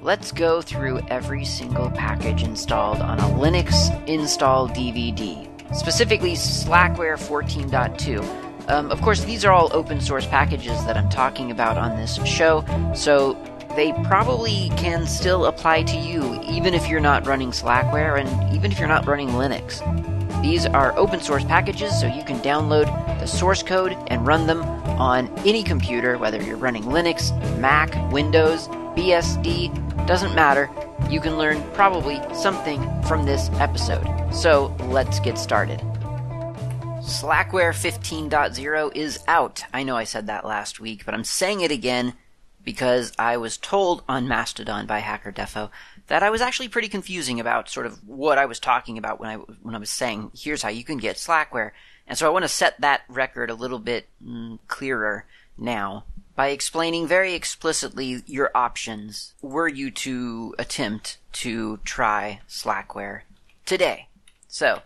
let's go through every single package installed on a Linux install DVD, specifically Slackware 14.2. Um, of course, these are all open source packages that I'm talking about on this show, so they probably can still apply to you even if you're not running Slackware and even if you're not running Linux. These are open source packages, so you can download the source code and run them on any computer, whether you're running Linux, Mac, Windows, BSD, doesn't matter. You can learn probably something from this episode. So let's get started. Slackware 15.0 is out. I know I said that last week, but I'm saying it again because I was told on Mastodon by Hacker Defo that I was actually pretty confusing about sort of what I was talking about when I when I was saying here's how you can get Slackware. And so I want to set that record a little bit mm, clearer now by explaining very explicitly your options were you to attempt to try Slackware today. So,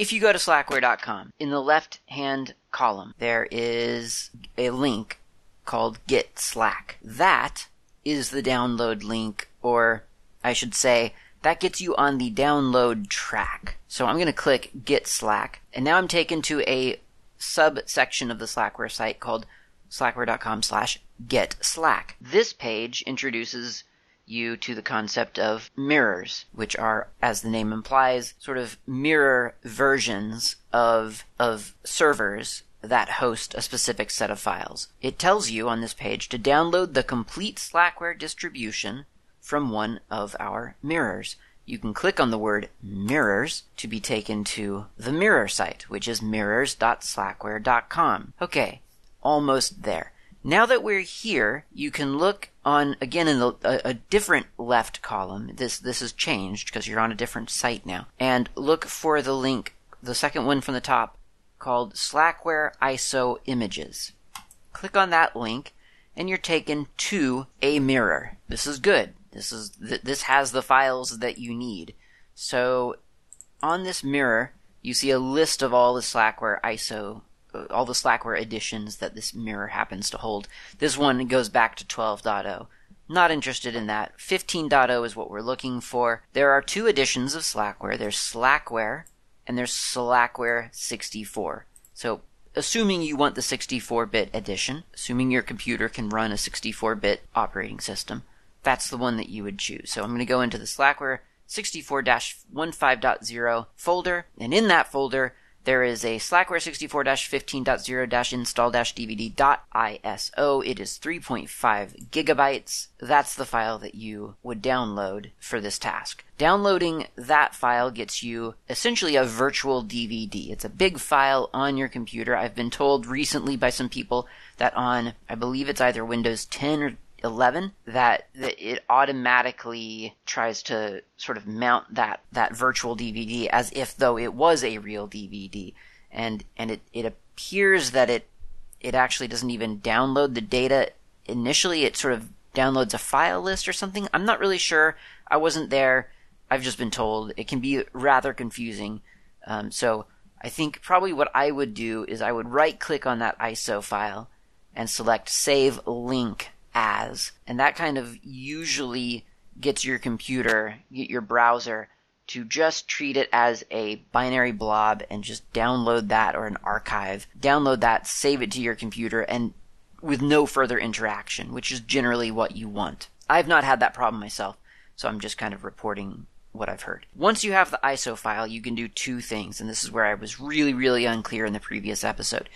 if you go to slackware.com, in the left hand column, there is a link called Get Slack. That is the download link, or I should say, that gets you on the download track. So I'm going to click Get Slack, and now I'm taken to a subsection of the Slackware site called slackware.com slash get slack. This page introduces you to the concept of mirrors, which are, as the name implies, sort of mirror versions of, of servers that host a specific set of files. It tells you on this page to download the complete Slackware distribution from one of our mirrors. You can click on the word mirrors to be taken to the mirror site, which is mirrors.slackware.com. Okay, almost there. Now that we're here, you can look on again in the, a, a different left column. This this has changed because you're on a different site now, and look for the link, the second one from the top, called Slackware ISO Images. Click on that link, and you're taken to a mirror. This is good. This is th- this has the files that you need. So on this mirror, you see a list of all the Slackware ISO all the Slackware editions that this mirror happens to hold. This one goes back to 12.0. Not interested in that. 15.0 is what we're looking for. There are two editions of Slackware. There's Slackware and there's Slackware 64. So, assuming you want the 64-bit edition, assuming your computer can run a 64-bit operating system, that's the one that you would choose. So I'm going to go into the Slackware 64-15.0 folder, and in that folder, there is a Slackware 64-15.0-install-dvd.iso. It is 3.5 gigabytes. That's the file that you would download for this task. Downloading that file gets you essentially a virtual DVD. It's a big file on your computer. I've been told recently by some people that on, I believe it's either Windows 10 or 11 that, that it automatically tries to sort of mount that, that virtual DVD as if though it was a real DVD. And, and it, it appears that it, it actually doesn't even download the data initially. It sort of downloads a file list or something. I'm not really sure. I wasn't there. I've just been told. It can be rather confusing. Um, so I think probably what I would do is I would right click on that ISO file and select save link as. And that kind of usually gets your computer, get your browser to just treat it as a binary blob and just download that or an archive. Download that, save it to your computer, and with no further interaction, which is generally what you want. I've not had that problem myself, so I'm just kind of reporting what I've heard. Once you have the ISO file, you can do two things, and this is where I was really, really unclear in the previous episode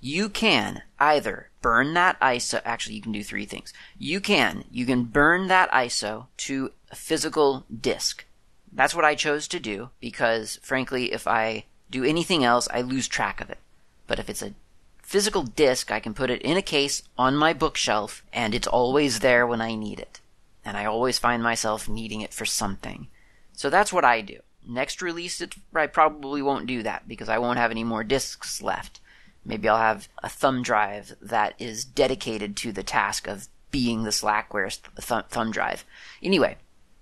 you can either burn that ISO. Actually, you can do three things. You can, you can burn that ISO to a physical disk. That's what I chose to do because frankly, if I do anything else, I lose track of it. But if it's a physical disk, I can put it in a case on my bookshelf and it's always there when I need it. And I always find myself needing it for something. So that's what I do. Next release, I probably won't do that because I won't have any more disks left. Maybe I'll have a thumb drive that is dedicated to the task of being the Slackware th- thumb drive. Anyway,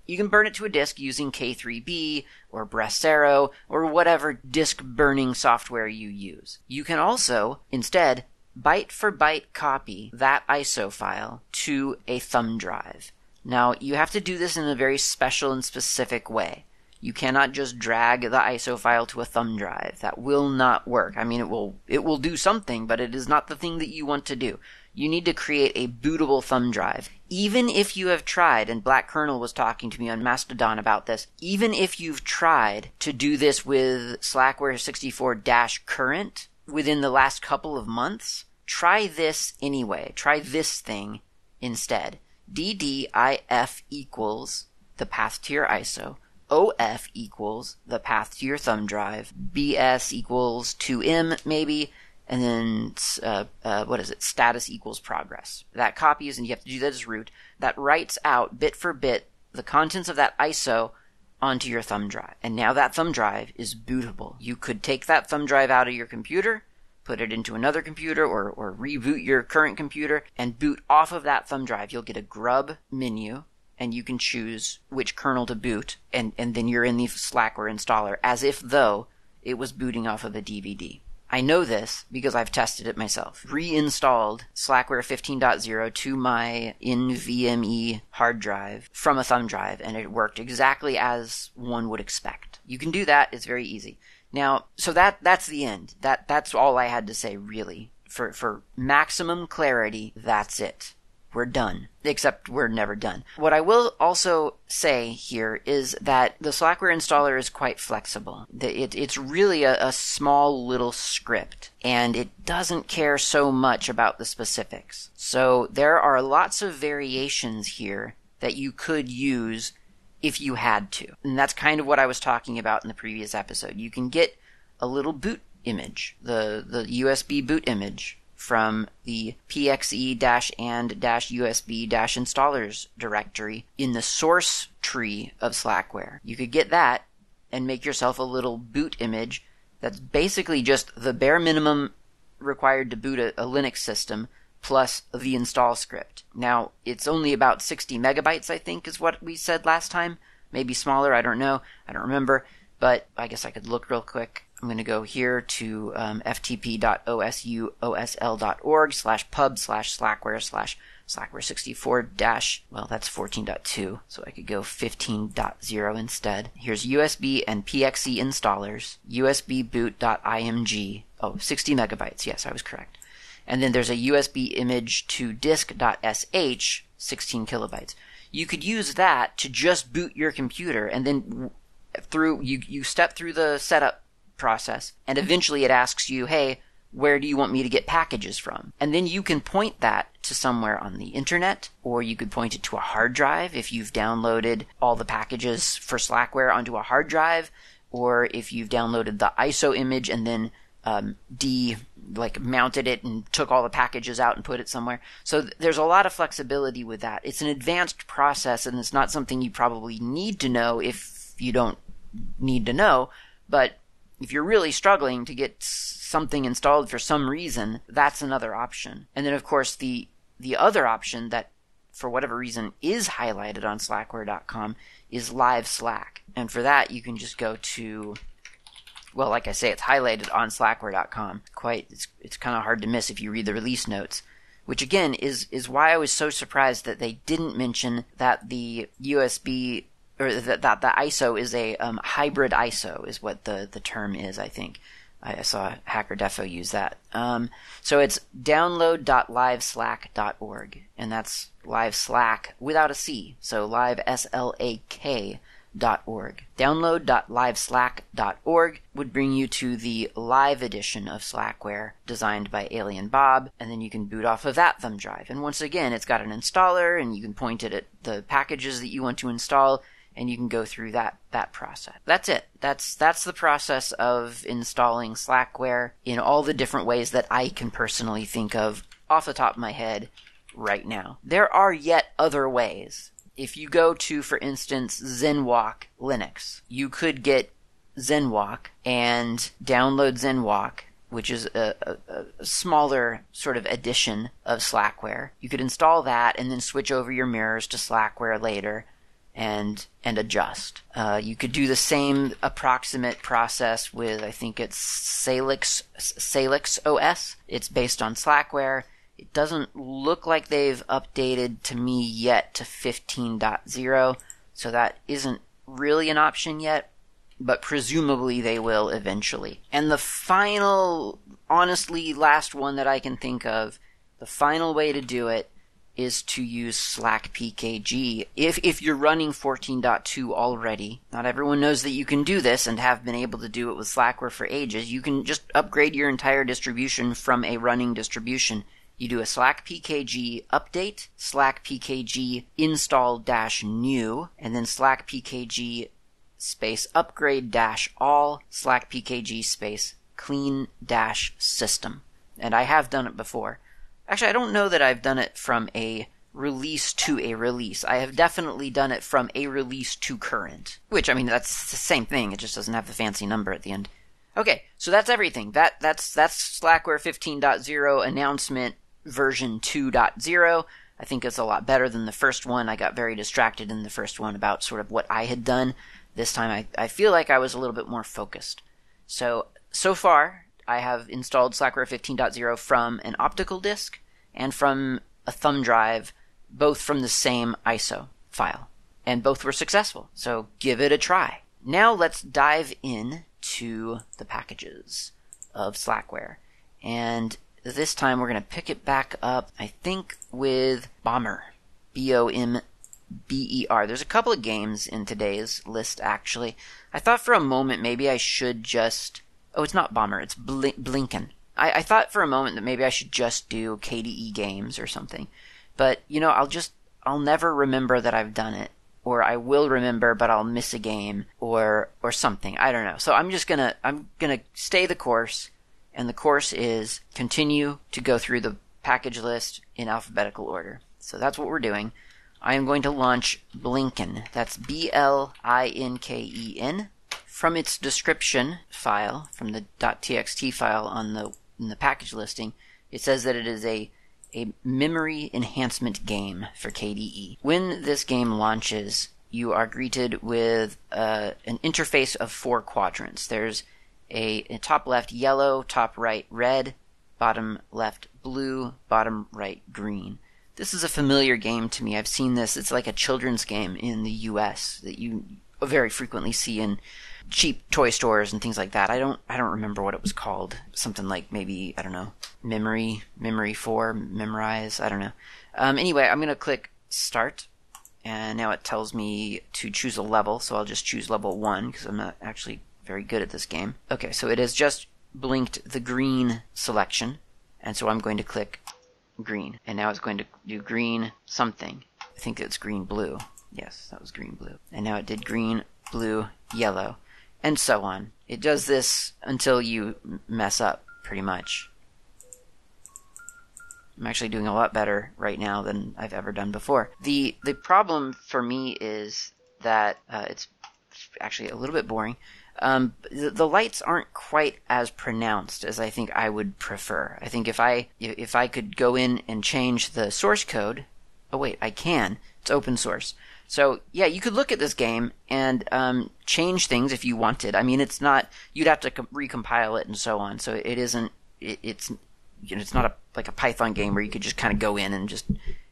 you can burn it to a disk using K3B or Brasero or whatever disk burning software you use. You can also, instead, byte for byte copy that ISO file to a thumb drive. Now, you have to do this in a very special and specific way. You cannot just drag the ISO file to a thumb drive. That will not work. I mean, it will, it will do something, but it is not the thing that you want to do. You need to create a bootable thumb drive. Even if you have tried, and Black Kernel was talking to me on Mastodon about this, even if you've tried to do this with Slackware 64 current within the last couple of months, try this anyway. Try this thing instead. DDIF equals the path to your ISO. OF equals the path to your thumb drive. BS equals 2M maybe. And then, uh, uh, what is it? Status equals progress. That copies, and you have to do that as root. That writes out bit for bit the contents of that ISO onto your thumb drive. And now that thumb drive is bootable. You could take that thumb drive out of your computer, put it into another computer or, or reboot your current computer and boot off of that thumb drive. You'll get a grub menu and you can choose which kernel to boot and, and then you're in the Slackware installer as if though it was booting off of a DVD. I know this because I've tested it myself. Reinstalled Slackware 15.0 to my NVMe hard drive from a thumb drive and it worked exactly as one would expect. You can do that, it's very easy. Now, so that that's the end. That that's all I had to say really. For for maximum clarity, that's it. We're done. Except we're never done. What I will also say here is that the Slackware installer is quite flexible. It, it's really a, a small little script, and it doesn't care so much about the specifics. So there are lots of variations here that you could use if you had to. And that's kind of what I was talking about in the previous episode. You can get a little boot image, the, the USB boot image from the pxe and USB installers directory in the source tree of Slackware. You could get that and make yourself a little boot image that's basically just the bare minimum required to boot a, a Linux system plus the install script. Now, it's only about 60 megabytes, I think, is what we said last time. Maybe smaller, I don't know. I don't remember. But I guess I could look real quick. I'm going to go here to um, ftp.osuosl.org slash pub slash slackware slash slackware 64 dash, well, that's 14.2, so I could go 15.0 instead. Here's USB and PXE installers, USB boot.img, oh, 60 megabytes, yes, I was correct. And then there's a USB image to disk.sh, 16 kilobytes. You could use that to just boot your computer and then through, you, you step through the setup process and eventually it asks you, hey, where do you want me to get packages from? And then you can point that to somewhere on the internet, or you could point it to a hard drive if you've downloaded all the packages for Slackware onto a hard drive, or if you've downloaded the ISO image and then um, de like mounted it and took all the packages out and put it somewhere. So th- there's a lot of flexibility with that. It's an advanced process and it's not something you probably need to know if you don't need to know. But if you're really struggling to get something installed for some reason, that's another option. And then of course the the other option that for whatever reason is highlighted on slackware.com is live slack. And for that you can just go to well, like I say, it's highlighted on slackware.com. Quite, it's, it's kind of hard to miss if you read the release notes. Which again is, is why I was so surprised that they didn't mention that the USB, or that, that the ISO is a um, hybrid ISO, is what the, the term is, I think. I saw Hacker Defo use that. Um, so it's download.liveslack.org, and that's live Slack without a C, so live S L A K Download.liveslack.org. Download.liveslack.org would bring you to the live edition of Slackware designed by Alien Bob, and then you can boot off of that thumb drive. And once again, it's got an installer, and you can point it at the packages that you want to install, and you can go through that that process. That's it. That's that's the process of installing Slackware in all the different ways that I can personally think of off the top of my head right now. There are yet other ways if you go to, for instance, ZenWalk Linux, you could get ZenWalk and download ZenWalk, which is a, a, a, smaller sort of edition of Slackware. You could install that and then switch over your mirrors to Slackware later and and adjust. Uh, you could do the same approximate process with I think it's Salix Salix OS. It's based on Slackware It doesn't look like they've updated to me yet to 15.0, so that isn't really an option yet, but presumably they will eventually. And the final, honestly, last one that I can think of, the final way to do it is to use Slack PKG. If, if you're running 14.2 already, not everyone knows that you can do this and have been able to do it with Slackware for ages. You can just upgrade your entire distribution from a running distribution. You do a Slack PKG update, Slack PKG install dash new, and then Slack PKG space upgrade dash all, Slack PKG space clean dash system. And I have done it before. Actually, I don't know that I've done it from a release to a release. I have definitely done it from a release to current. Which, I mean, that's the same thing. It just doesn't have the fancy number at the end. Okay, so that's everything. That that's that's Slackware 15.0 announcement version 2.0. I think it's a lot better than the first one. I got very distracted in the first one about sort of what I had done. This time I, I feel like I was a little bit more focused. So, so far, I have installed Slackware 15.0 from an optical disk and from a thumb drive, both from the same ISO file. And both were successful, so give it a try. Now let's dive in to the packages of Slackware. And this time we're going to pick it back up, I think, with Bomber. B O M B E R. There's a couple of games in today's list, actually. I thought for a moment maybe I should just Oh, it's not Bomber. It's Bl- Blinken. I, I thought for a moment that maybe I should just do KDE games or something, but you know, I'll just I'll never remember that I've done it, or I will remember, but I'll miss a game or or something. I don't know. So I'm just gonna I'm gonna stay the course, and the course is continue to go through the package list in alphabetical order. So that's what we're doing. I am going to launch Blinken. That's B L I N K E N from its description file, from the .txt file on the in the package listing, it says that it is a a memory enhancement game for KDE. When this game launches, you are greeted with uh, an interface of four quadrants. There's a, a top left yellow, top right red, bottom left blue, bottom right green. This is a familiar game to me. I've seen this. It's like a children's game in the US that you very frequently see in cheap toy stores and things like that. I don't I don't remember what it was called. Something like maybe I don't know memory memory four memorize. I don't know. Um, anyway, I'm gonna click start, and now it tells me to choose a level. So I'll just choose level one because I'm not actually very good at this game. Okay, so it has just blinked the green selection, and so I'm going to click green, and now it's going to do green something. I think it's green blue. Yes, that was green blue. And now it did green, blue, yellow and so on. It does this until you mess up, pretty much. I'm actually doing a lot better right now than I've ever done before. The the problem for me is that uh, it's actually a little bit boring. Um, the, the, lights aren't quite as pronounced as I think I would prefer. I think if I if I could go in and change the source code, oh wait, I can. It's open source. So yeah, you could look at this game and um, change things if you wanted. I mean, it's not you'd have to com- recompile it and so on. So it isn't. It, it's you know, it's not a like a Python game where you could just kind of go in and just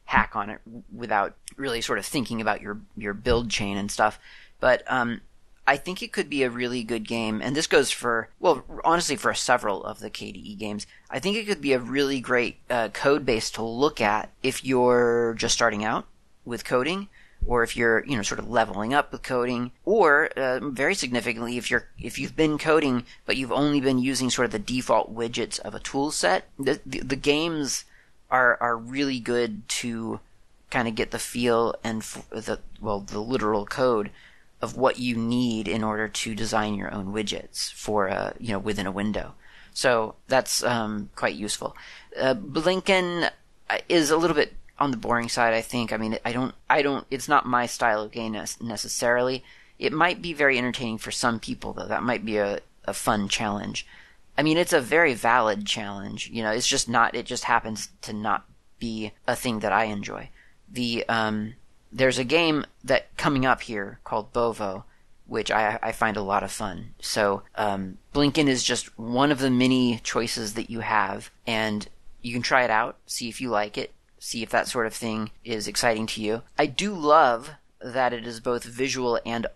hack on it without really sort of thinking about your your build chain and stuff. But um, I think it could be a really good game, and this goes for well, honestly, for several of the KDE games. I think it could be a really great uh, code base to look at if you're just starting out with coding or if you're you know sort of leveling up with coding, or uh, very significantly if you're if you've been coding but you've only been using sort of the default widgets of a tool set, the, the, the games are are really good to kind of get the feel and f- the well the literal code of what you need in order to design your own widgets for a you know within a window. So that's um, quite useful. Uh, Blinken uh, is a little bit on the boring side. I think. I mean, I don't. I don't. It's not my style of game necessarily. It might be very entertaining for some people, though. That might be a, a fun challenge. I mean, it's a very valid challenge. You know, it's just not. It just happens to not be a thing that I enjoy. The um, there's a game that coming up here called Bovo, which I, I find a lot of fun. So um, Blinken is just one of the many choices that you have, and you can try it out, see if you like it, see if that sort of thing is exciting to you. I do love that it is both visual and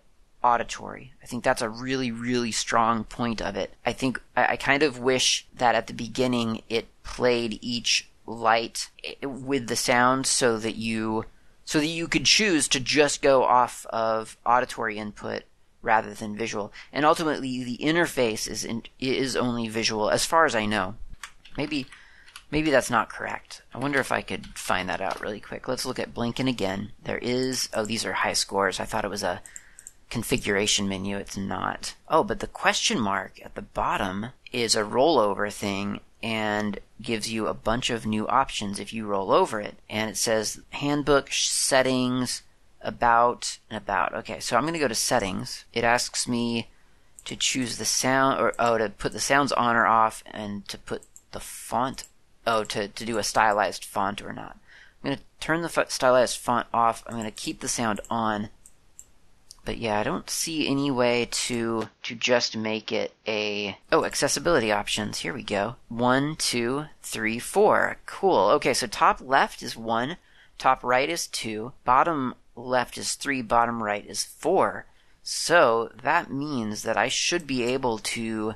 auditory. I think that's a really, really strong point of it. I think I, I kind of wish that at the beginning it played each light eh, with the sound so that you so that you could choose to just go off of auditory input rather than visual. And ultimately, the interface is in, is only visual, as far as I know. Maybe maybe that's not correct. I wonder if I could find that out really quick. Let's look at Blinken again. There is oh these are high scores. I thought it was a configuration menu. It's not. Oh, but the question mark at the bottom is a rollover thing and gives you a bunch of new options if you roll over it. And it says handbook settings about and about. Okay, so I'm going to go to settings. It asks me to choose the sound or oh to put the sounds on or off and to put the font oh to to do a stylized font or not. I'm going to turn the stylized font off. I'm going to keep the sound on but yeah, I don't see any way to to just make it a oh accessibility options. Here we go. One, two, three, four. Cool. Okay, so top left is one, top right is two, bottom left is three, bottom right is four. So that means that I should be able to.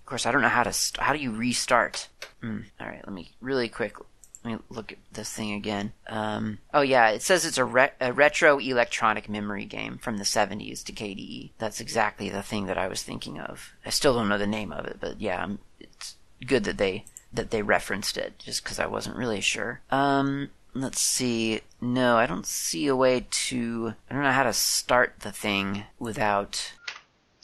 Of course, I don't know how to. How do you restart? Mm, all right, let me really quick let me look at this thing again. Um, oh yeah, it says it's a, re- a, retro electronic memory game from the 70s to KDE. That's exactly the thing that I was thinking of. I still don't know the name of it, but yeah, it's good that they that they referenced it, just because I wasn't really sure. Um, let's see. No, I don't see a way to. I don't know how to start the thing without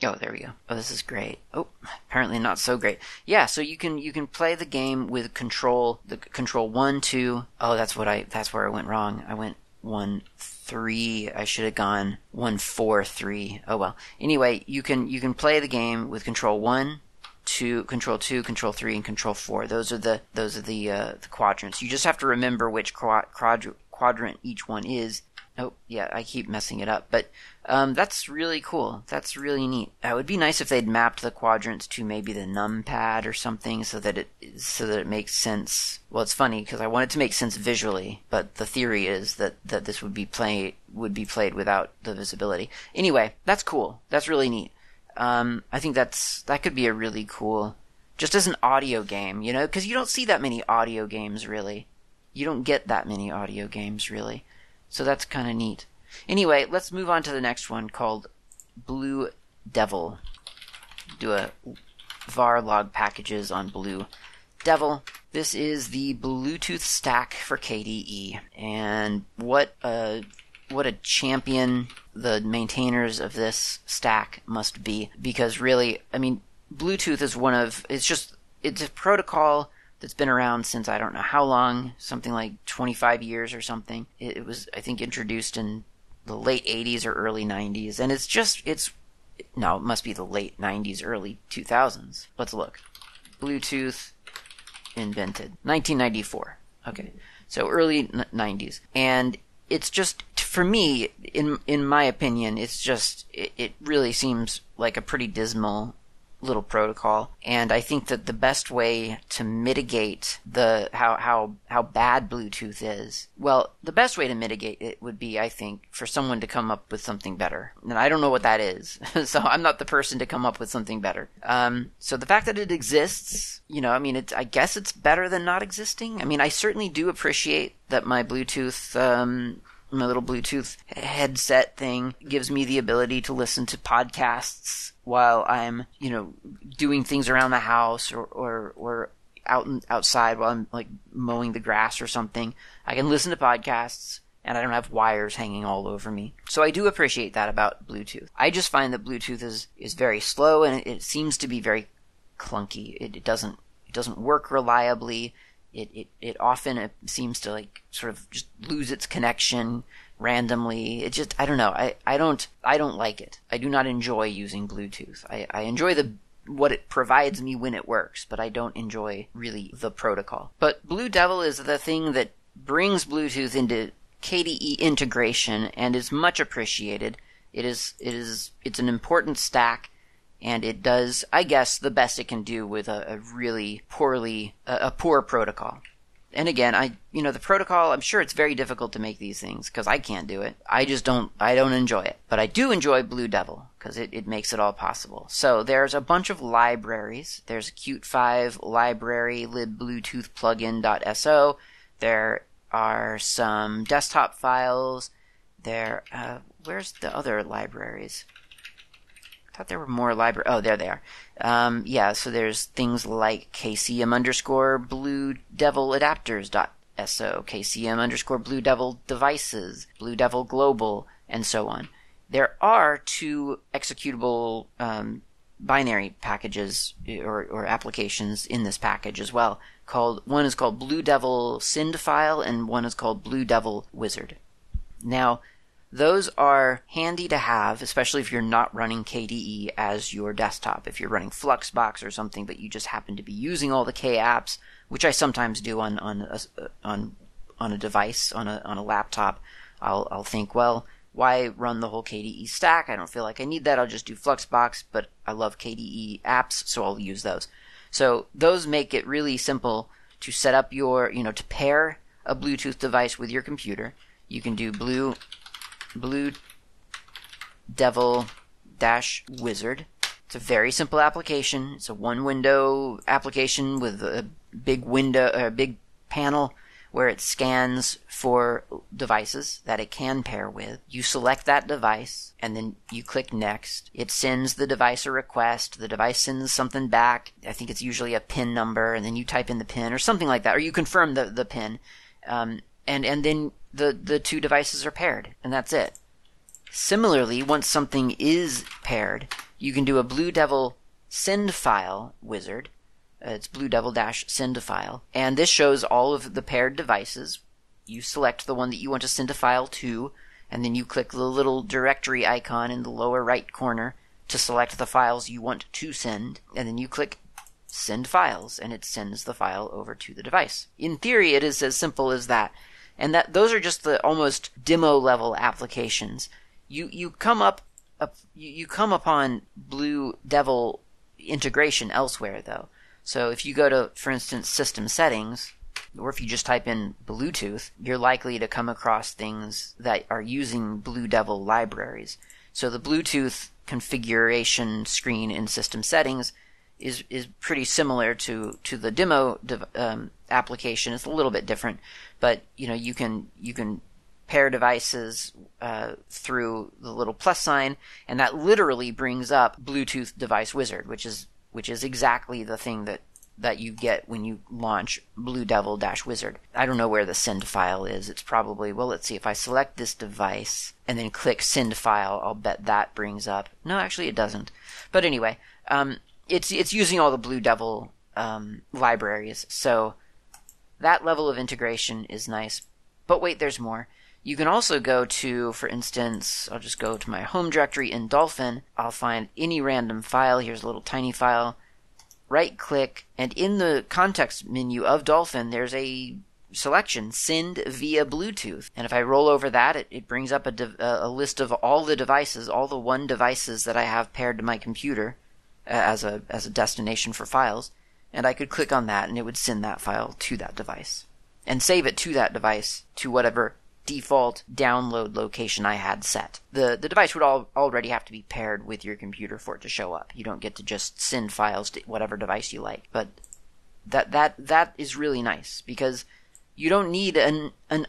Oh, there we go. Oh, this is great. Oh, apparently not so great. Yeah, so you can you can play the game with control the control one two. Oh, that's what I that's where I went wrong. I went one three. I should have gone one four three. Oh well. Anyway, you can you can play the game with control one, two, control two, control three, and control four. Those are the those are the uh, the quadrants. You just have to remember which quadrant quadrant each one is. Oh yeah, I keep messing it up, but um, that's really cool. That's really neat. It would be nice if they'd mapped the quadrants to maybe the numpad or something, so that it so that it makes sense. Well, it's funny because I want it to make sense visually, but the theory is that that this would be play would be played without the visibility. Anyway, that's cool. That's really neat. Um, I think that's that could be a really cool, just as an audio game, you know, because you don't see that many audio games really. You don't get that many audio games really, so that's kind of neat. Anyway, let's move on to the next one called Blue Devil. Do a var log packages on Blue Devil. This is the Bluetooth stack for KDE, and what a what a champion the maintainers of this stack must be because really, I mean, Bluetooth is one of it's just it's a protocol that's been around since I don't know how long, something like 25 years or something. It, it was I think introduced in the late 80s or early 90s, and it's just it's no, it must be the late 90s, early 2000s. Let's look. Bluetooth invented 1994. Okay, so early 90s, and it's just for me, in in my opinion, it's just it, it really seems like a pretty dismal little protocol. And I think that the best way to mitigate the how how how bad Bluetooth is, well, the best way to mitigate it would be, I think, for someone to come up with something better. And I don't know what that is, so I'm not the person to come up with something better. Um, so the fact that it exists, you know, I mean, it's I guess it's better than not existing. I mean, I certainly do appreciate that my Bluetooth um, my little Bluetooth headset thing gives me the ability to listen to podcasts while I'm, you know, doing things around the house or, or, or out outside while I'm like mowing the grass or something. I can listen to podcasts and I don't have wires hanging all over me. So I do appreciate that about Bluetooth. I just find that Bluetooth is, is very slow and it, it seems to be very clunky. It, it doesn't it doesn't work reliably it, it, it often it seems to like sort of just lose its connection randomly. It just I don't know. I, I don't I don't like it. I do not enjoy using Bluetooth. I, I enjoy the what it provides me when it works, but I don't enjoy really the protocol. But Blue Devil is the thing that brings Bluetooth into KDE integration and is much appreciated. It is it is it's an important stack and it does, I guess, the best it can do with a, a really poorly, a, a, poor protocol. And again, I you know the protocol. I'm sure it's very difficult to make these things because I can't do it. I just don't. I don't enjoy it, but I do enjoy Blue Devil because it, it makes it all possible. So there's a bunch of libraries. There's Qt 5 library libbluetooth plugin.so. There are some desktop files. There, uh, where's the other libraries? I thought there were more library. Oh, there they are. Um, yeah, so there's things like KCM underscore Blue Devil adapters dot so, KCM underscore Blue Devil devices, Blue Devil global, and so on. There are two executable um, binary packages or, or applications in this package as well. Called one is called Blue Devil send file, and one is called Blue Devil Wizard. Now, those are handy to have, especially if you're not running KDE as your desktop. If you're running Fluxbox or something, but you just happen to be using all the K apps, which I sometimes do on on a, on on a device on a on a laptop, I'll I'll think, well, why run the whole KDE stack? I don't feel like I need that. I'll just do Fluxbox, but I love KDE apps, so I'll use those. So those make it really simple to set up your, you know, to pair a Bluetooth device with your computer. You can do blue Blue Devil Dash Wizard. It's a very simple application. It's a one window application with a big window, a big panel where it scans for devices that it can pair with. You select that device and then you click next. It sends the device a request. The device sends something back. I think it's usually a pin number and then you type in the pin or something like that, or you confirm the, the pin. Um, and, and then the, the two devices are paired, and that's it. Similarly, once something is paired, you can do a Blue Devil send file wizard. Uh, it's Blue Devil dash send file, and this shows all of the paired devices. You select the one that you want to send a file to, and then you click the little directory icon in the lower right corner to select the files you want to send, and then you click send files, and it sends the file over to the device. In theory, it is as simple as that and that those are just the almost demo level applications. You you come up, up you come upon Blue Devil integration elsewhere though. So if you go to, for instance, system settings, or if you just type in Bluetooth, you're likely to come across things that are using Blue Devil libraries. So the Bluetooth configuration screen in system settings is is pretty similar to to the demo um, application. It's a little bit different, but you know you can you can pair devices uh, through the little plus sign, and that literally brings up Bluetooth Device Wizard, which is which is exactly the thing that that you get when you launch Blue Devil Dash Wizard. I don't know where the send file is. It's probably well. Let's see if I select this device and then click send file. I'll bet that brings up. No, actually it doesn't. But anyway, um, it's it's using all the Blue Devil um, libraries, so that level of integration is nice. But wait, there's more. You can also go to, for instance, I'll just go to my home directory in Dolphin. I'll find any random file. Here's a little tiny file. Right click, and in the context menu of Dolphin, there's a selection send via Bluetooth. And if I roll over that, it, it brings up a, de- a list of all the devices, all the one devices that I have paired to my computer uh, as a as a destination for files, and I could click on that and it would send that file to that device and save it to that device to whatever default download location I had set. The the device would all, already have to be paired with your computer for it to show up. You don't get to just send files to whatever device you like. But that that that is really nice because you don't need an an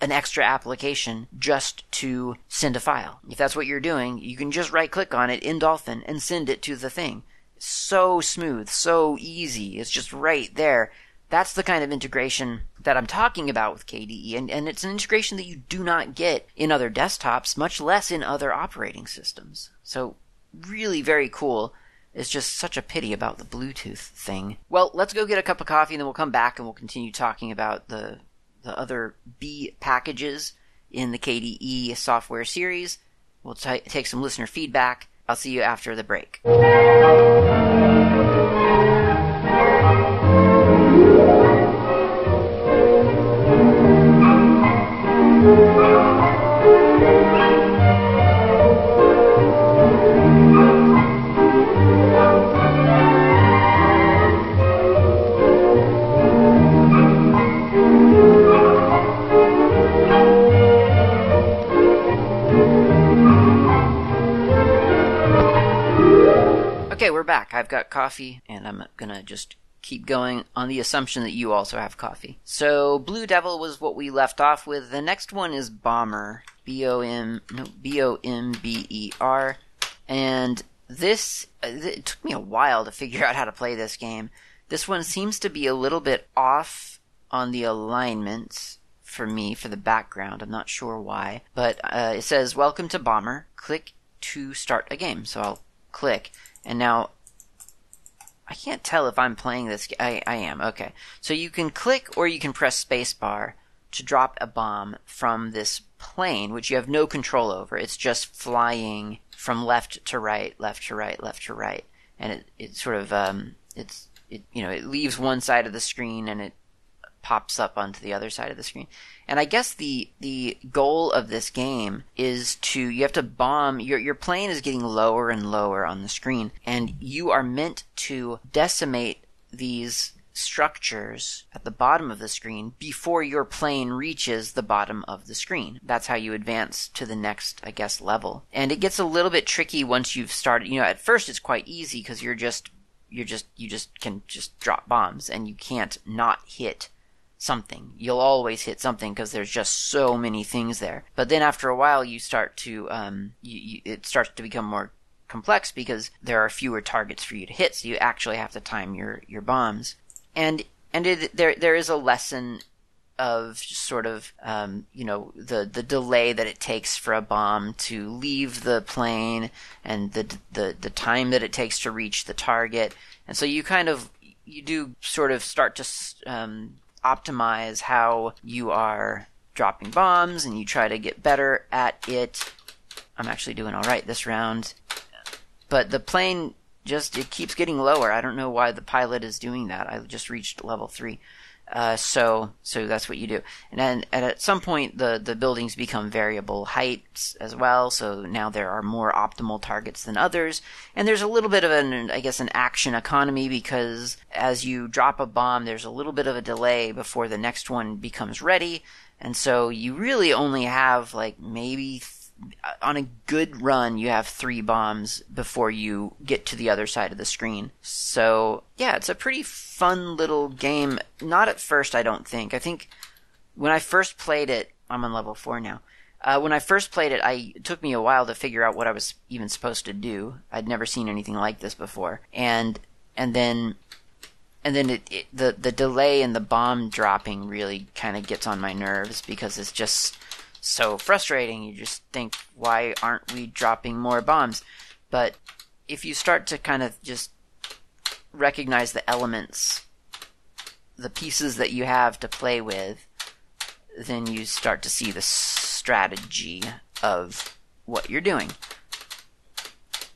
an extra application just to send a file. If that's what you're doing, you can just right click on it in Dolphin and send it to the thing. So smooth, so easy. It's just right there. That's the kind of integration that I'm talking about with KDE, and, and it's an integration that you do not get in other desktops, much less in other operating systems. So, really very cool. It's just such a pity about the Bluetooth thing. Well, let's go get a cup of coffee and then we'll come back and we'll continue talking about the the other B packages in the KDE software series. We'll t- take some listener feedback. I'll see you after the break. I've got coffee, and I'm gonna just keep going on the assumption that you also have coffee. So, Blue Devil was what we left off with. The next one is Bomber. B O M no B O M B E R, and this uh, it took me a while to figure out how to play this game. This one seems to be a little bit off on the alignments for me for the background. I'm not sure why, but uh, it says "Welcome to Bomber." Click to start a game. So I'll click, and now I can't tell if I'm playing this. I, I am okay. So you can click or you can press spacebar to drop a bomb from this plane, which you have no control over. It's just flying from left to right, left to right, left to right, and it it sort of um, it's it you know it leaves one side of the screen and it pops up onto the other side of the screen. And I guess the the goal of this game is to you have to bomb your your plane is getting lower and lower on the screen and you are meant to decimate these structures at the bottom of the screen before your plane reaches the bottom of the screen. That's how you advance to the next, I guess, level. And it gets a little bit tricky once you've started. You know, at first it's quite easy because you're just, you're just, you just can just drop bombs and you can't not hit something. You'll always hit something because there's just so many things there. But then after a while, you start to, um, you, you, it starts to become more complex because there are fewer targets for you to hit, so you actually have to time your, your bombs and and it, there there is a lesson of sort of um, you know the the delay that it takes for a bomb to leave the plane and the the the time that it takes to reach the target, and so you kind of you do sort of start to um, optimize how you are dropping bombs, and you try to get better at it. I'm actually doing all right this round, but the plane just it keeps getting lower. I don't know why the pilot is doing that. I just reached level three. Uh, so so that's what you do, and then and at some point the the buildings become variable heights as well. So now there are more optimal targets than others, and there's a little bit of an I guess an action economy because as you drop a bomb, there's a little bit of a delay before the next one becomes ready, and so you really only have like maybe on a good run, you have three bombs before you get to the other side of the screen. So, yeah, it's a pretty fun little game. Not at first, I don't think. I think when I first played it, I'm on level four now. Uh, when I first played it, I, it took me a while to figure out what I was even supposed to do. I'd never seen anything like this before, and and then and then it, it, the the delay in the bomb dropping really kind of gets on my nerves because it's just so frustrating. You just think, why aren't we dropping more bombs? But if you start to kind of just recognize the elements, the pieces that you have to play with, then you start to see the strategy of what you're doing.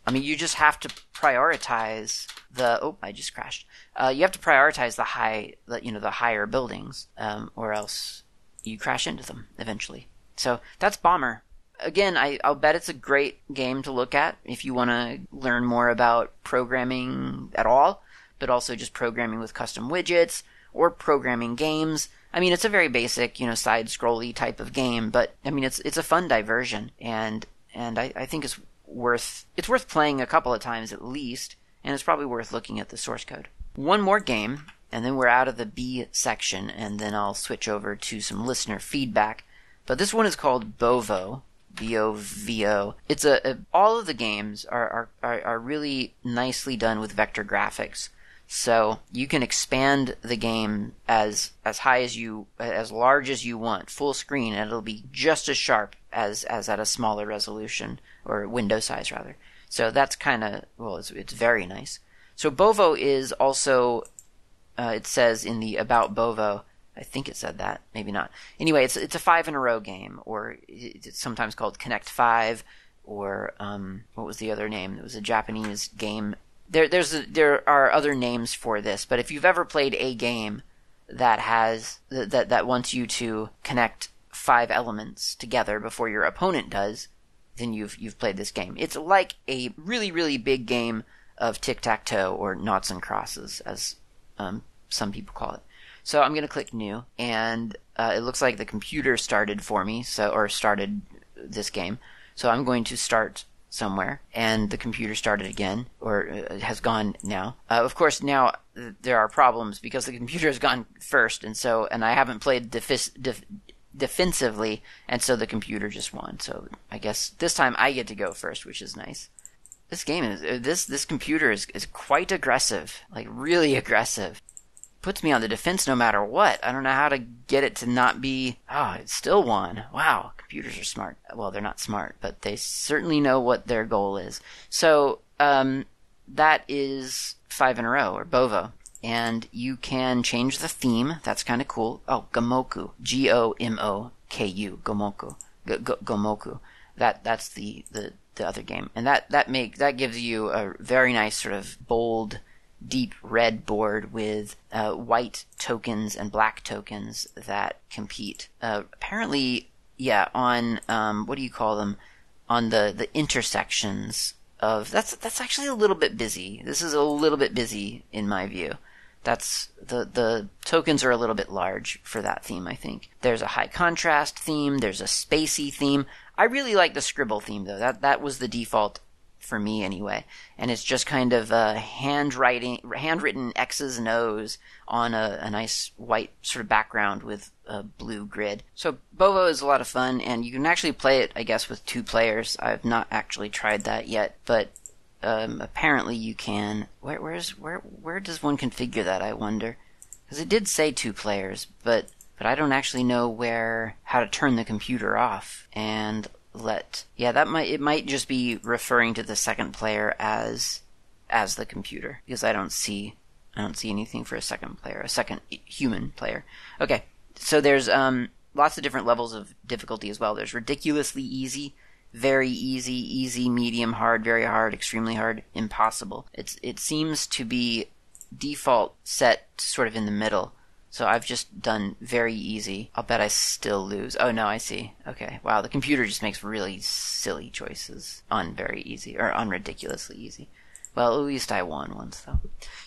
I mean, you just have to prioritize the. Oh, I just crashed. Uh, you have to prioritize the high, the, you know, the higher buildings, um, or else you crash into them eventually. So that's Bomber. Again, I, I'll bet it's a great game to look at if you want to learn more about programming at all, but also just programming with custom widgets or programming games. I mean, it's a very basic, you know, side scrolly type of game, but I mean, it's it's a fun diversion, and and I, I think it's worth it's worth playing a couple of times at least, and it's probably worth looking at the source code. One more game, and then we're out of the B section, and then I'll switch over to some listener feedback. But this one is called Bovo. B-O-V-O. It's a, a, all of the games are, are, are really nicely done with vector graphics. So you can expand the game as as high as you as large as you want, full screen, and it'll be just as sharp as as at a smaller resolution or window size rather. So that's kind of well, it's it's very nice. So Bovo is also uh, it says in the about Bovo I think it said that, maybe not. Anyway, it's it's a five in a row game, or it's sometimes called Connect Five, or um, what was the other name? It was a Japanese game. There there's a, there are other names for this, but if you've ever played a game that has that that wants you to connect five elements together before your opponent does, then you've you've played this game. It's like a really really big game of tic tac toe or noughts and crosses, as um, some people call it. So I'm going to click new, and uh, it looks like the computer started for me, so or started this game. So I'm going to start somewhere, and the computer started again, or uh, has gone now. Uh, of course, now uh, there are problems because the computer has gone first, and so and I haven't played def- defensively, and so the computer just won. So I guess this time I get to go first, which is nice. This game is uh, this this computer is is quite aggressive, like really aggressive. Puts me on the defense no matter what. I don't know how to get it to not be. Oh, it's still one. Wow, computers are smart. Well, they're not smart, but they certainly know what their goal is. So um, that is five in a row, or Bovo and you can change the theme. That's kind of cool. Oh, Gomoku, G O M O K U, Gomoku, Gomoku. That that's the, the the other game, and that that make that gives you a very nice sort of bold, deep red board with uh, white tokens and black tokens that compete. Uh, apparently, yeah, on um, what do you call them? On the the intersections of that's that's actually a little bit busy. This is a little bit busy in my view. That's the the tokens are a little bit large for that theme, I think. There's a high contrast theme, there's a spacey theme. I really like the scribble theme though. That that was the default for me anyway. And it's just kind of uh, handwriting, handwritten X's and O's on a, a, nice white sort of background with a blue grid. So Bovo is a lot of fun, and you can actually play it, I guess, with two players. I've not actually tried that yet, but um, apparently you can. Where, where's where where does one configure that? I wonder, because it did say two players, but but I don't actually know where how to turn the computer off and let. Yeah, that might it might just be referring to the second player as as the computer because I don't see I don't see anything for a second player, a second human player. Okay, so there's um lots of different levels of difficulty as well. There's ridiculously easy, very easy, easy, medium, hard, very hard, extremely hard, impossible. It's it seems to be default set sort of in the middle. So I've just done very easy. I'll bet I still lose. Oh no, I see. Okay. Wow, the computer just makes really silly choices on very easy or on ridiculously easy. Well, at least I won once though.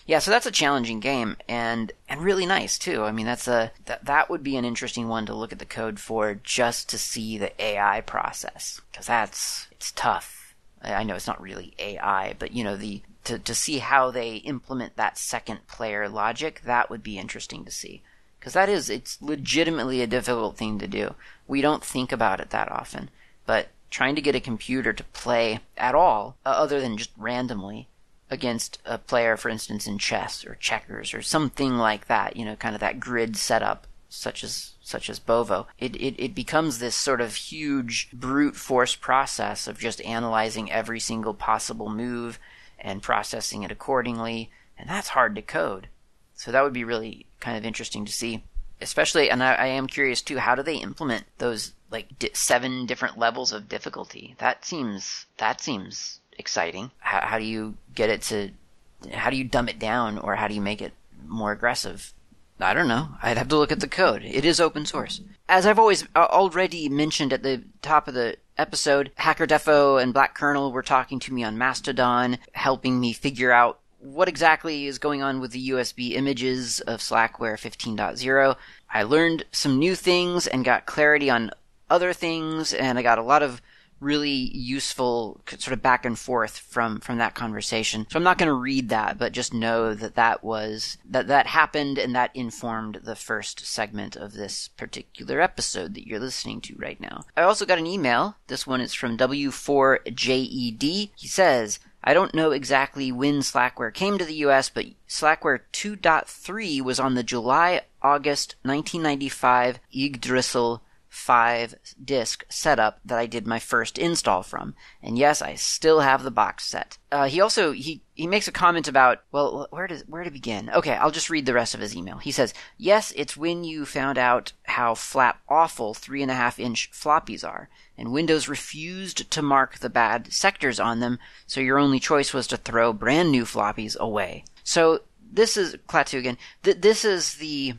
Yeah, so that's a challenging game and and really nice too. I mean, that's a that that would be an interesting one to look at the code for just to see the AI process cuz that's it's tough. I know it's not really AI, but you know, the to to see how they implement that second player logic, that would be interesting to see. Cuz that is it's legitimately a difficult thing to do. We don't think about it that often, but trying to get a computer to play at all uh, other than just randomly against a player, for instance, in chess or checkers or something like that, you know, kind of that grid setup, such as such as Bovo, it, it, it becomes this sort of huge brute force process of just analyzing every single possible move and processing it accordingly, and that's hard to code. So that would be really kind of interesting to see. Especially, and I, I am curious too, how do they implement those like di- seven different levels of difficulty? That seems that seems exciting. How, how do you get it to? How do you dumb it down, or how do you make it more aggressive? I don't know. I'd have to look at the code. It is open source. As I've always uh, already mentioned at the top of the episode, Hacker Defo and Black Kernel were talking to me on Mastodon, helping me figure out what exactly is going on with the USB images of Slackware 15.0. I learned some new things and got clarity on other things, and I got a lot of really useful sort of back and forth from from that conversation. So I'm not going to read that, but just know that that was that that happened and that informed the first segment of this particular episode that you're listening to right now. I also got an email. This one is from W4JED. He says, I don't know exactly when Slackware came to the US, but Slackware 2.3 was on the July August 1995 Yggdrasil 5 disk setup that I did my first install from. And yes, I still have the box set. Uh, he also he he makes a comment about well where does where to begin? Okay, I'll just read the rest of his email. He says, "Yes, it's when you found out how flat awful three and a half inch floppies are, and Windows refused to mark the bad sectors on them, so your only choice was to throw brand new floppies away." So this is Klaatu again. Th- this is the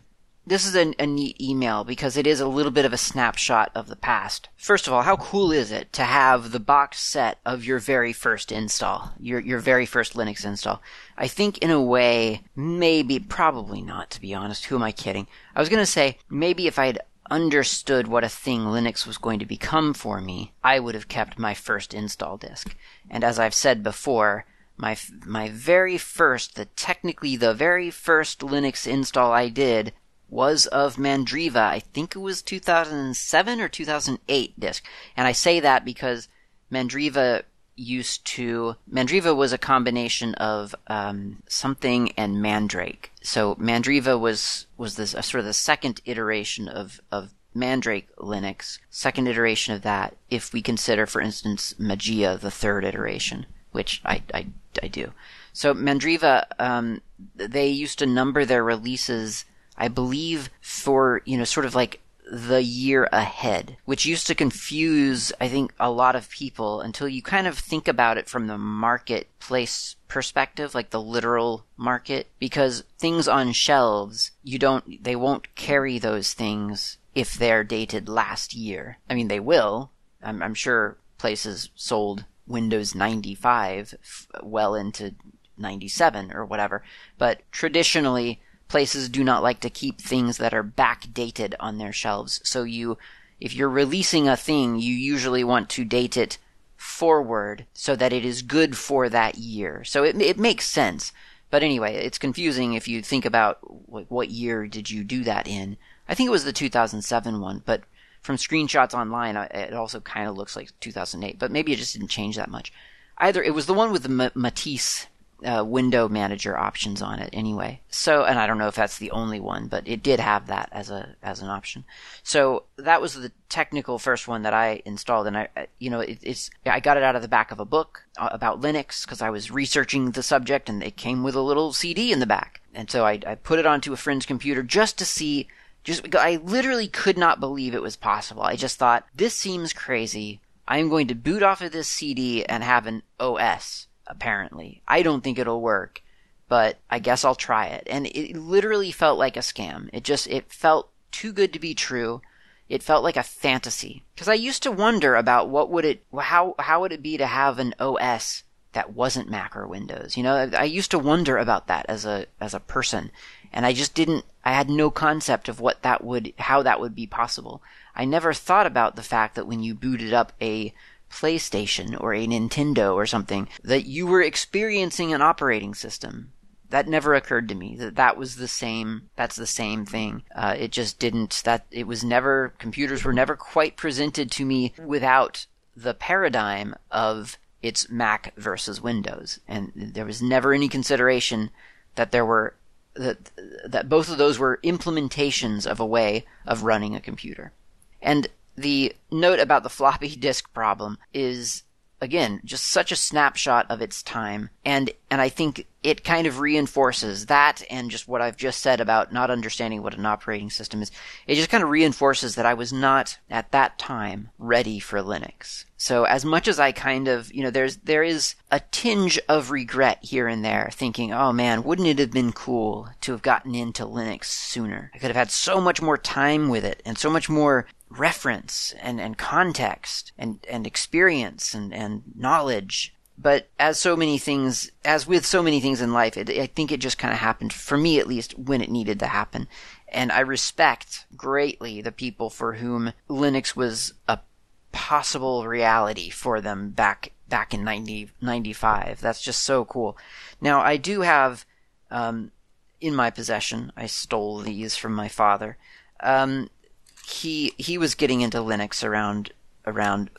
this is a, a, neat email because it is a little bit of a snapshot of the past. First of all, how cool is it to have the box set of your very first install, your your very first Linux install? I think in a way, maybe, probably not, to be honest. Who am I kidding? I was gonna say maybe if I'd understood what a thing Linux was going to become for me, I would have kept my first install disk. And as I've said before, my my very first, the technically the very first Linux install I did was of Mandriva. I think it was 2007 or 2008 disk. And I say that because Mandriva used to Mandriva was a combination of um, something and Mandrake. So Mandriva was was this sort of the second iteration of of Mandrake Linux, second iteration of that. If we consider, for instance, Mageia, the third iteration, which I I, I do. So Mandriva, um, they used to number their releases, I believe, for you know sort of like the year ahead, which used to confuse, I think, a lot of people until you kind of think about it from the marketplace perspective, like the literal market, because things on shelves, you don't, they won't carry those things if they're dated last year. I mean, they will. I'm, I'm sure places sold Windows 95 f- well into 97 or whatever, but traditionally, places do not like to keep things that are backdated on their shelves. So you, if you're releasing a thing, you usually want to date it forward so that it is good for that year. So it, it makes sense. But anyway, it's confusing if you think about what year did you do that in. I think it was the 2007 one, but from screenshots online, it also kind of looks like 2008. But maybe it just didn't change that much. Either it was the one with the Metisse uh, window manager options on it anyway. So, and I don't know if that's the only one, but it did have that as a as an option. So that was the technical first one that I installed, and I, you know, it, it's I got it out of the back of a book uh, about Linux because I was researching the subject, and it came with a little CD in the back, and so I, I put it onto a friend's computer just to see. Just I literally could not believe it was possible. I just thought this seems crazy. I am going to boot off of this CD and have an OS apparently. I don't think it'll work, but I guess I'll try it. And it literally felt like a scam. It just, it felt too good to be true. It felt like a fantasy. Cause I used to wonder about what would it, how, how would it be to have an OS that wasn't Mac or Windows? You know, I used to wonder about that as a, as a person. And I just didn't, I had no concept of what that would, how that would be possible. I never thought about the fact that when you booted up a PlayStation or a Nintendo or something, that you were experiencing an operating system. That never occurred to me that that was the same. That's the same thing. Uh, it just didn't. That it was never. Computers were never quite presented to me without the paradigm of it's Mac versus Windows, and there was never any consideration that there were that that both of those were implementations of a way of running a computer. And the note about the floppy disk problem is again just such a snapshot of its time. And and I think it kind of reinforces that and just what I've just said about not understanding what an operating system is. It just kind of reinforces that I was not at that time ready for Linux. So as much as I kind of you know there's there is a tinge of regret here and there thinking oh man wouldn't it have been cool to have gotten into Linux sooner? I could have had so much more time with it and so much more reference and, and context and, and experience and, and knowledge. But as so many things, as with so many things in life, it, I think it just kind of happened, for me at least, when it needed to happen. And I respect greatly the people for whom Linux was a possible reality for them back back in 90, 95. That's just so cool. Now, I do have um, in my possession, I stole these from my father, um, he he was getting into Linux around around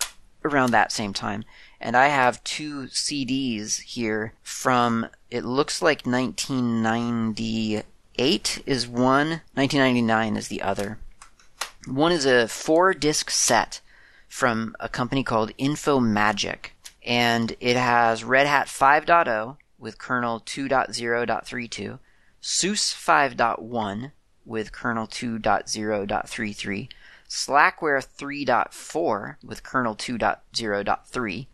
around that same time. And I have two CDs here from it looks like 1998 is one, 1999 is the other. One is a four disc set from a company called InfoMagic and it has Red Hat 5.0 with kernel 2.0.32, SUSE 5.1 with kernel 2.0.33, Slackware 3.4 with kernel 2.0.30,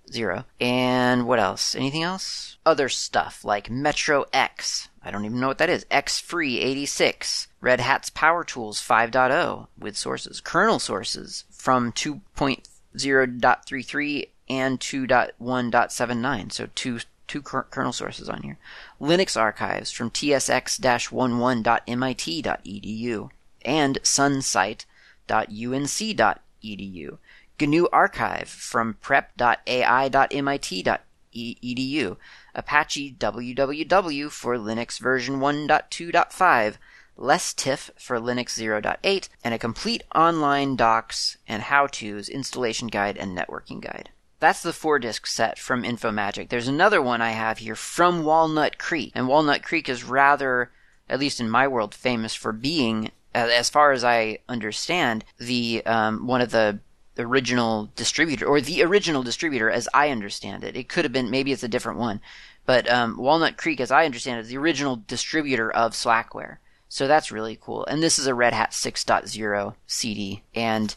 and what else? Anything else? Other stuff like Metro X. I don't even know what that is. X Free 86. Red Hat's Power Tools 5.0 with sources. Kernel sources from 2.0.33 and 2.1.79. So two two kernel sources on here. Linux archives from tsx-11.mit.edu and sunsite.unc.edu. GNU Archive from prep.ai.mit.edu, Apache www for Linux version 1.2.5, LessTif for Linux 0.8, and a complete online docs and how-tos, installation guide, and networking guide. That's the four disc set from InfoMagic. There's another one I have here from Walnut Creek, and Walnut Creek is rather, at least in my world, famous for being, as far as I understand, the um, one of the original distributor or the original distributor, as I understand it. It could have been maybe it's a different one, but um, Walnut Creek, as I understand it, is the original distributor of Slackware. So that's really cool. And this is a Red Hat 6.0 CD, and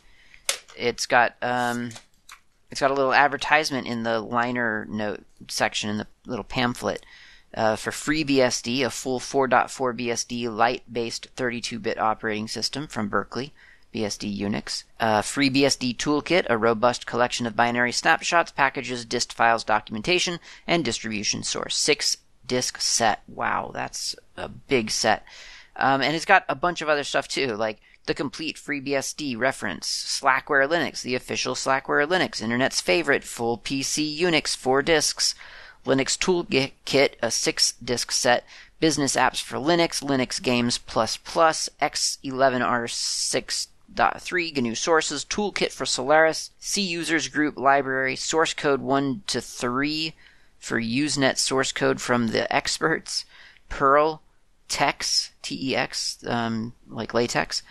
it's got um, it's got a little advertisement in the liner note section in the little pamphlet uh, for FreeBSD, a full 4.4 BSD light-based 32-bit operating system from Berkeley. BSD Unix. Uh, FreeBSD Toolkit, a robust collection of binary snapshots, packages, dist files, documentation, and distribution source. Six disk set. Wow, that's a big set. Um, and it's got a bunch of other stuff too, like the complete FreeBSD reference, Slackware Linux, the official Slackware Linux, internet's favorite full PC Unix, four disks, Linux Toolkit, a six disk set, business apps for Linux, Linux Games Plus Plus, X11R6 3, GNU Sources, Toolkit for Solaris, C Users Group Library, Source Code 1 to 3 for Usenet source code from the experts, Perl, Tex, T E X, um, like latex.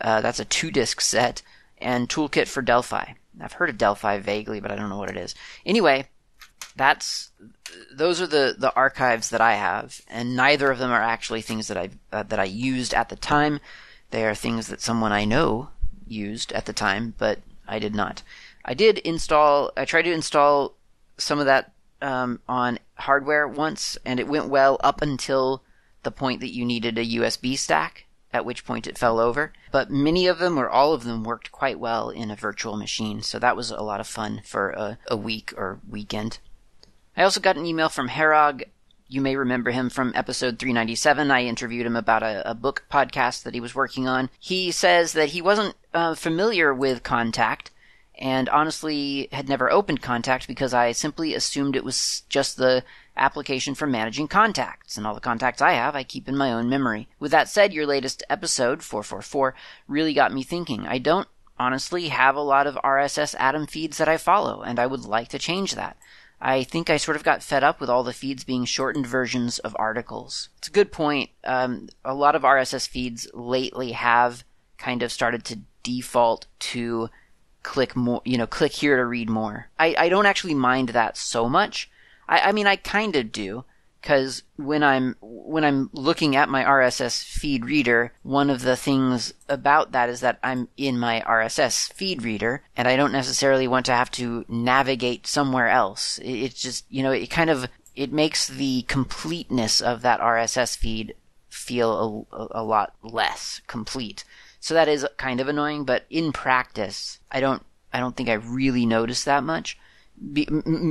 Uh, that's a two disc set, and Toolkit for Delphi. I've heard of Delphi vaguely, but I don't know what it is. Anyway, that's those are the the archives that I have, and neither of them are actually things that I uh, that I used at the time. They are things that someone I know used at the time, but I did not. I did install. I tried to install some of that um, on hardware once, and it went well up until the point that you needed a USB stack, at which point it fell over. But many of them, or all of them, worked quite well in a virtual machine, so that was a lot of fun for a, a week or weekend. I also got an email from Herog. You may remember him from episode 397. I interviewed him about a, a book podcast that he was working on. He says that he wasn't uh, familiar with Kontact and honestly had never opened Kontact because I simply assumed it was just the application for managing contacts, and all the contacts I have I keep in my own memory. With that said, your latest episode, 444, really got me thinking. I don't honestly have a lot of RSS Atom feeds that I follow, and I would like to change that. I think I sort of got fed up with all the feeds being shortened versions of articles. It's a good point. Um, a lot of RSS feeds lately have kind of started to default to click more, you know, click here to read more. I, I don't actually mind that so much. I, I mean, I kind of do because when I'm when I'm looking at my RSS feed reader, one of the things about that is that I'm in my RSS feed reader, and I don't necessarily want to have to navigate somewhere else. It's just you know it kind of it makes the completeness of that RSS feed feel a, a lot less complete. So that is kind of annoying, but in practice, I don't I don't think I really notice that much. Be,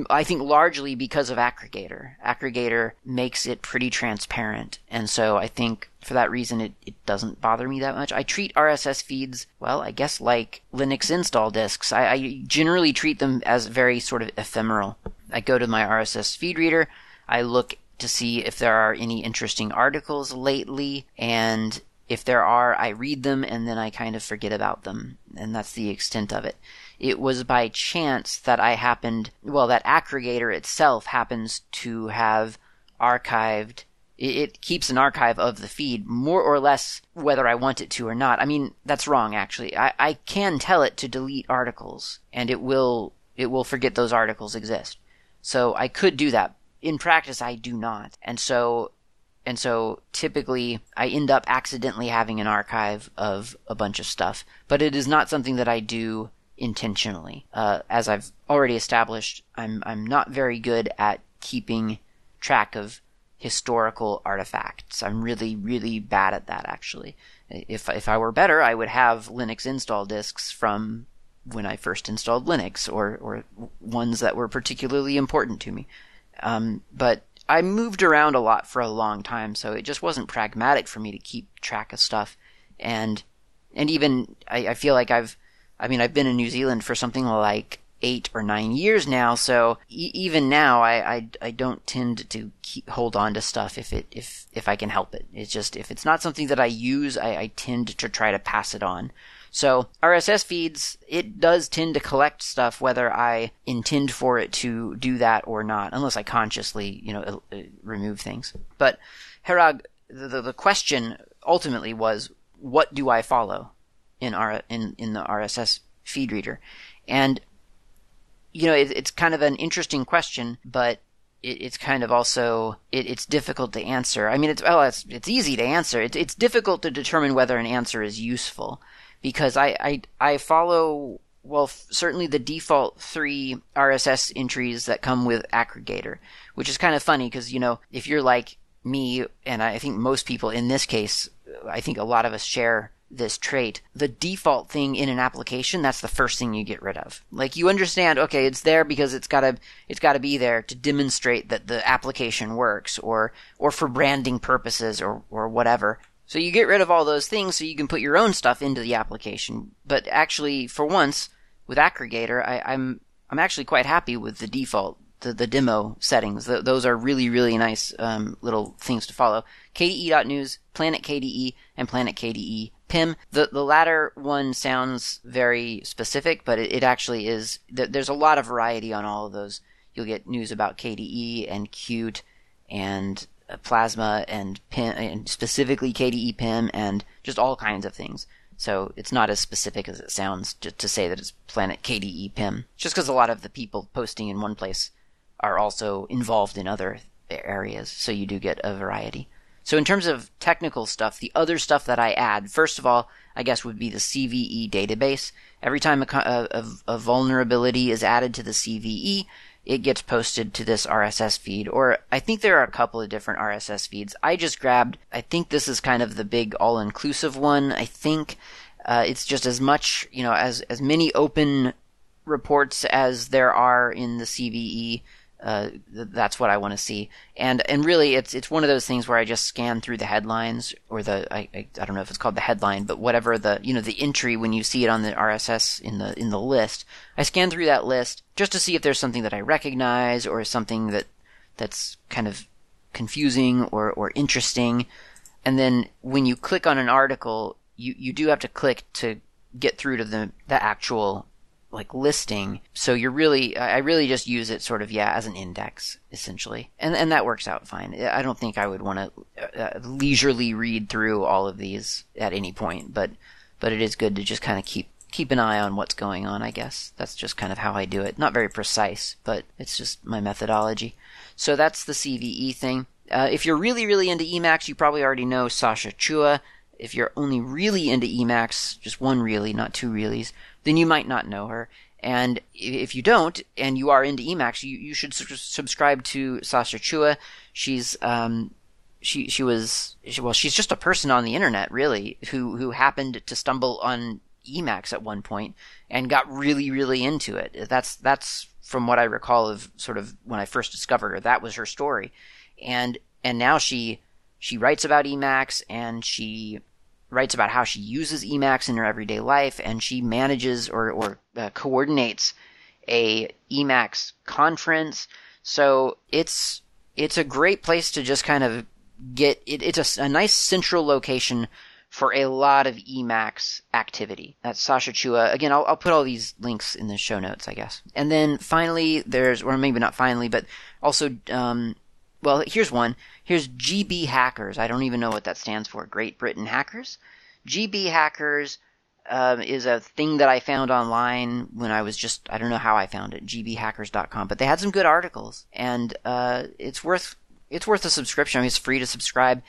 I think largely because of Akregator. Akregator makes it pretty transparent, and so I think for that reason it, it doesn't bother me that much. I treat RSS feeds, well, I guess like Linux install disks. I, I generally treat them as very sort of ephemeral. I go to my RSS feed reader, I look to see if there are any interesting articles lately, and if there are, I read them and then I kind of forget about them, and that's the extent of it. It was by chance that I happened, well, that Akregator itself happens to have archived it keeps an archive of the feed more or less whether I want it to or not. I mean, that's wrong actually. I, I can tell it to delete articles and it will it will forget those articles exist. So I could do that. In practice I do not. And so and so typically I end up accidentally having an archive of a bunch of stuff, but it is not something that I do intentionally. Uh, as I've already established, I'm I'm not very good at keeping track of historical artifacts. I'm really really bad at that actually. If if I were better, I would have Linux install disks from when I first installed Linux or or ones that were particularly important to me. Um, but I moved around a lot for a long time, so it just wasn't pragmatic for me to keep track of stuff. And and even I, I feel like I've, I mean, I've been in New Zealand for something like eight or nine years now. So e- even now, I, I, I don't tend to keep, hold on to stuff if it if if I can help it. It's just if it's not something that I use, I, I tend to try to pass it on. So RSS feeds, it does tend to collect stuff whether I intend for it to do that or not, unless I consciously, you know, uh, remove things. But Herag, the, the question ultimately was, what do I follow in R in in the RSS feed reader? And you know, it, it's kind of an interesting question, but it, it's kind of also it, it's difficult to answer. I mean, it's well, it's it's easy to answer. It's it's difficult to determine whether an answer is useful because I I, I follow well f- certainly the default three RSS entries that come with Akregator, which is kind of funny because you know if you're like me and I think most people in this case, I think a lot of us share this trait, the default thing in an application, that's the first thing you get rid of. Like you understand, okay, it's there because it's gotta, it's gotta be there to demonstrate that the application works or, or for branding purposes or, or whatever. So you get rid of all those things so you can put your own stuff into the application. But actually, for once, with Akregator, I, I'm, I'm actually quite happy with the default the, the demo settings. The, those are really, really nice um, little things to follow. KDE.news, Planet KDE, and Planet KDE PIM. The the latter one sounds very specific, but it, it actually is. There's a lot of variety on all of those. You'll get news about KDE and Qt and uh, Plasma and PIM, and specifically KDE PIM, and just all kinds of things. So it's not as specific as it sounds to, to say that it's Planet KDE PIM. Just because a lot of the people posting in one place are also involved in other areas, so you do get a variety. So in terms of technical stuff, the other stuff that I add, first of all, I guess would be the CVE database. Every time a, a, a, vulnerability is added to the CVE, it gets posted to this RSS feed. Or I think there are a couple of different RSS feeds. I just grabbed, I think this is kind of the big all-inclusive one. I think uh, it's just as much, you know, as as many open reports as there are in the CVE uh, that's what I want to see. And and really, it's it's one of those things where I just scan through the headlines or the I, I, I don't know if it's called the headline, but whatever the you know the entry when you see it on the RSS in the in the list. I scan through that list just to see if there's something that I recognize or something that that's kind of confusing or or interesting. And then when you click on an article, you you do have to click to get through to the the actual like listing. So you're really, I really just use it sort of, yeah, as an index essentially, and and that works out fine. I don't think I would want to uh, leisurely read through all of these at any point, but but it is good to just kind of keep keep an eye on what's going on. I guess that's just kind of how I do it. Not very precise, but it's just my methodology. So that's the CVE thing. Uh, if you're really really into Emacs, you probably already know Sacha Chua. If you're only really into Emacs, just one really, not two reallys, then you might not know her. And if you don't, and you are into Emacs, you, you should su- subscribe to Sacha Chua. She's um, she she was she, well, she's just a person on the internet, really, who who happened to stumble on Emacs at one point and got really really into it. That's that's from what I recall of sort of when I first discovered her. That was her story, and and now she she writes about Emacs and she writes about how she uses Emacs in her everyday life, and she manages or, or uh, coordinates a Emacs conference. So it's it's a great place to just kind of get it, it's a, a, nice central location for a lot of Emacs activity. That's Sacha Chua. Again, I'll, I'll put all these links in the show notes, I guess. And then finally, there's, or maybe not finally, but also, um, well, here's one. Here's GB Hackers. I don't even know what that stands for. Great Britain Hackers. GB Hackers um, is a thing that I found online when I was just, I don't know how I found it, gbhackers.com, but they had some good articles and, uh, it's worth, it's worth a subscription. I mean, it's free to subscribe.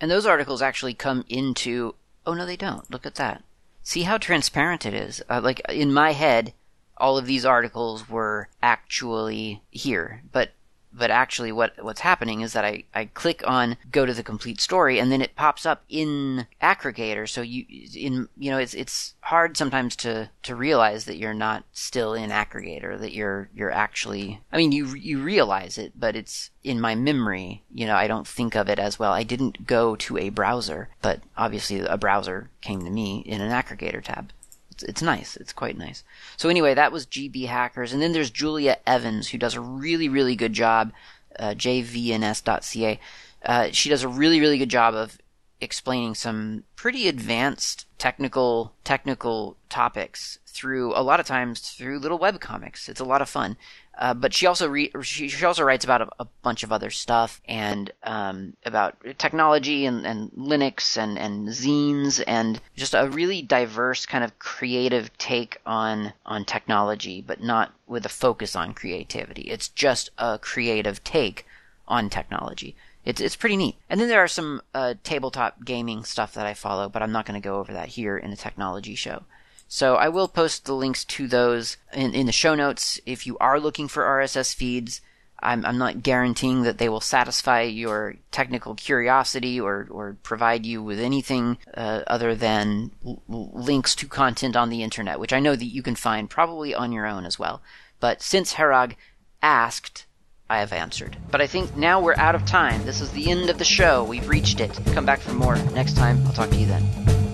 And those articles actually come into, oh no, they don't. Look at that. See how transparent it is. Uh, like in my head, all of these articles were actually here, but but actually what what's happening is that I, I click on go to the complete story and then it pops up in Akregator. So you in you know it's it's hard sometimes to to realize that you're not still in Akregator that you're you're actually I mean you you realize it but it's in my memory. You know I don't think of it as well. I didn't go to a browser but obviously a browser came to me in an Akregator tab it's, it's nice. It's quite nice. So anyway, that was GB Hackers, and then there's Julia Evans, who does a really, really good job. Uh, jvns.ca. Uh, she does a really, really good job of explaining some pretty advanced technical technical topics through a lot of times through little web comics. It's a lot of fun. Uh, but she also re- she, she also writes about a, a bunch of other stuff and um, about technology and, and Linux and, and zines and just a really diverse kind of creative take on on technology, but not with a focus on creativity. It's just a creative take on technology. It's it's pretty neat. And then there are some uh, tabletop gaming stuff that I follow, but I'm not going to go over that here in a technology show. So I will post the links to those in, in the show notes. If you are looking for RSS feeds, I'm, I'm not guaranteeing that they will satisfy your technical curiosity or, or provide you with anything uh, other than l- links to content on the internet, which I know that you can find probably on your own as well. But since Herag asked, I have answered. But I think now we're out of time. This is the end of the show. We've reached it. Come back for more next time. I'll talk to you then.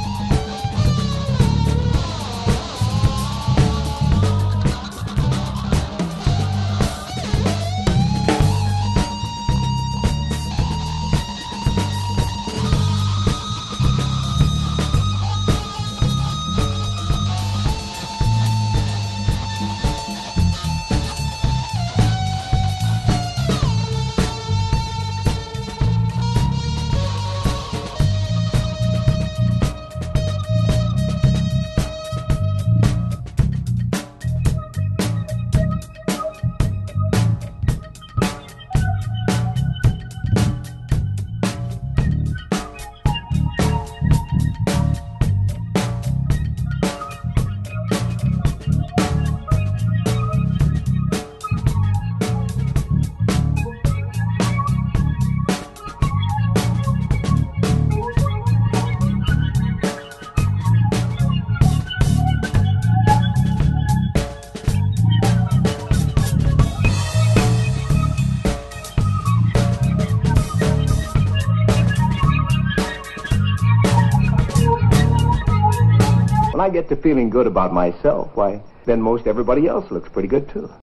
To feeling good about myself, why, then most everybody else looks pretty good, too.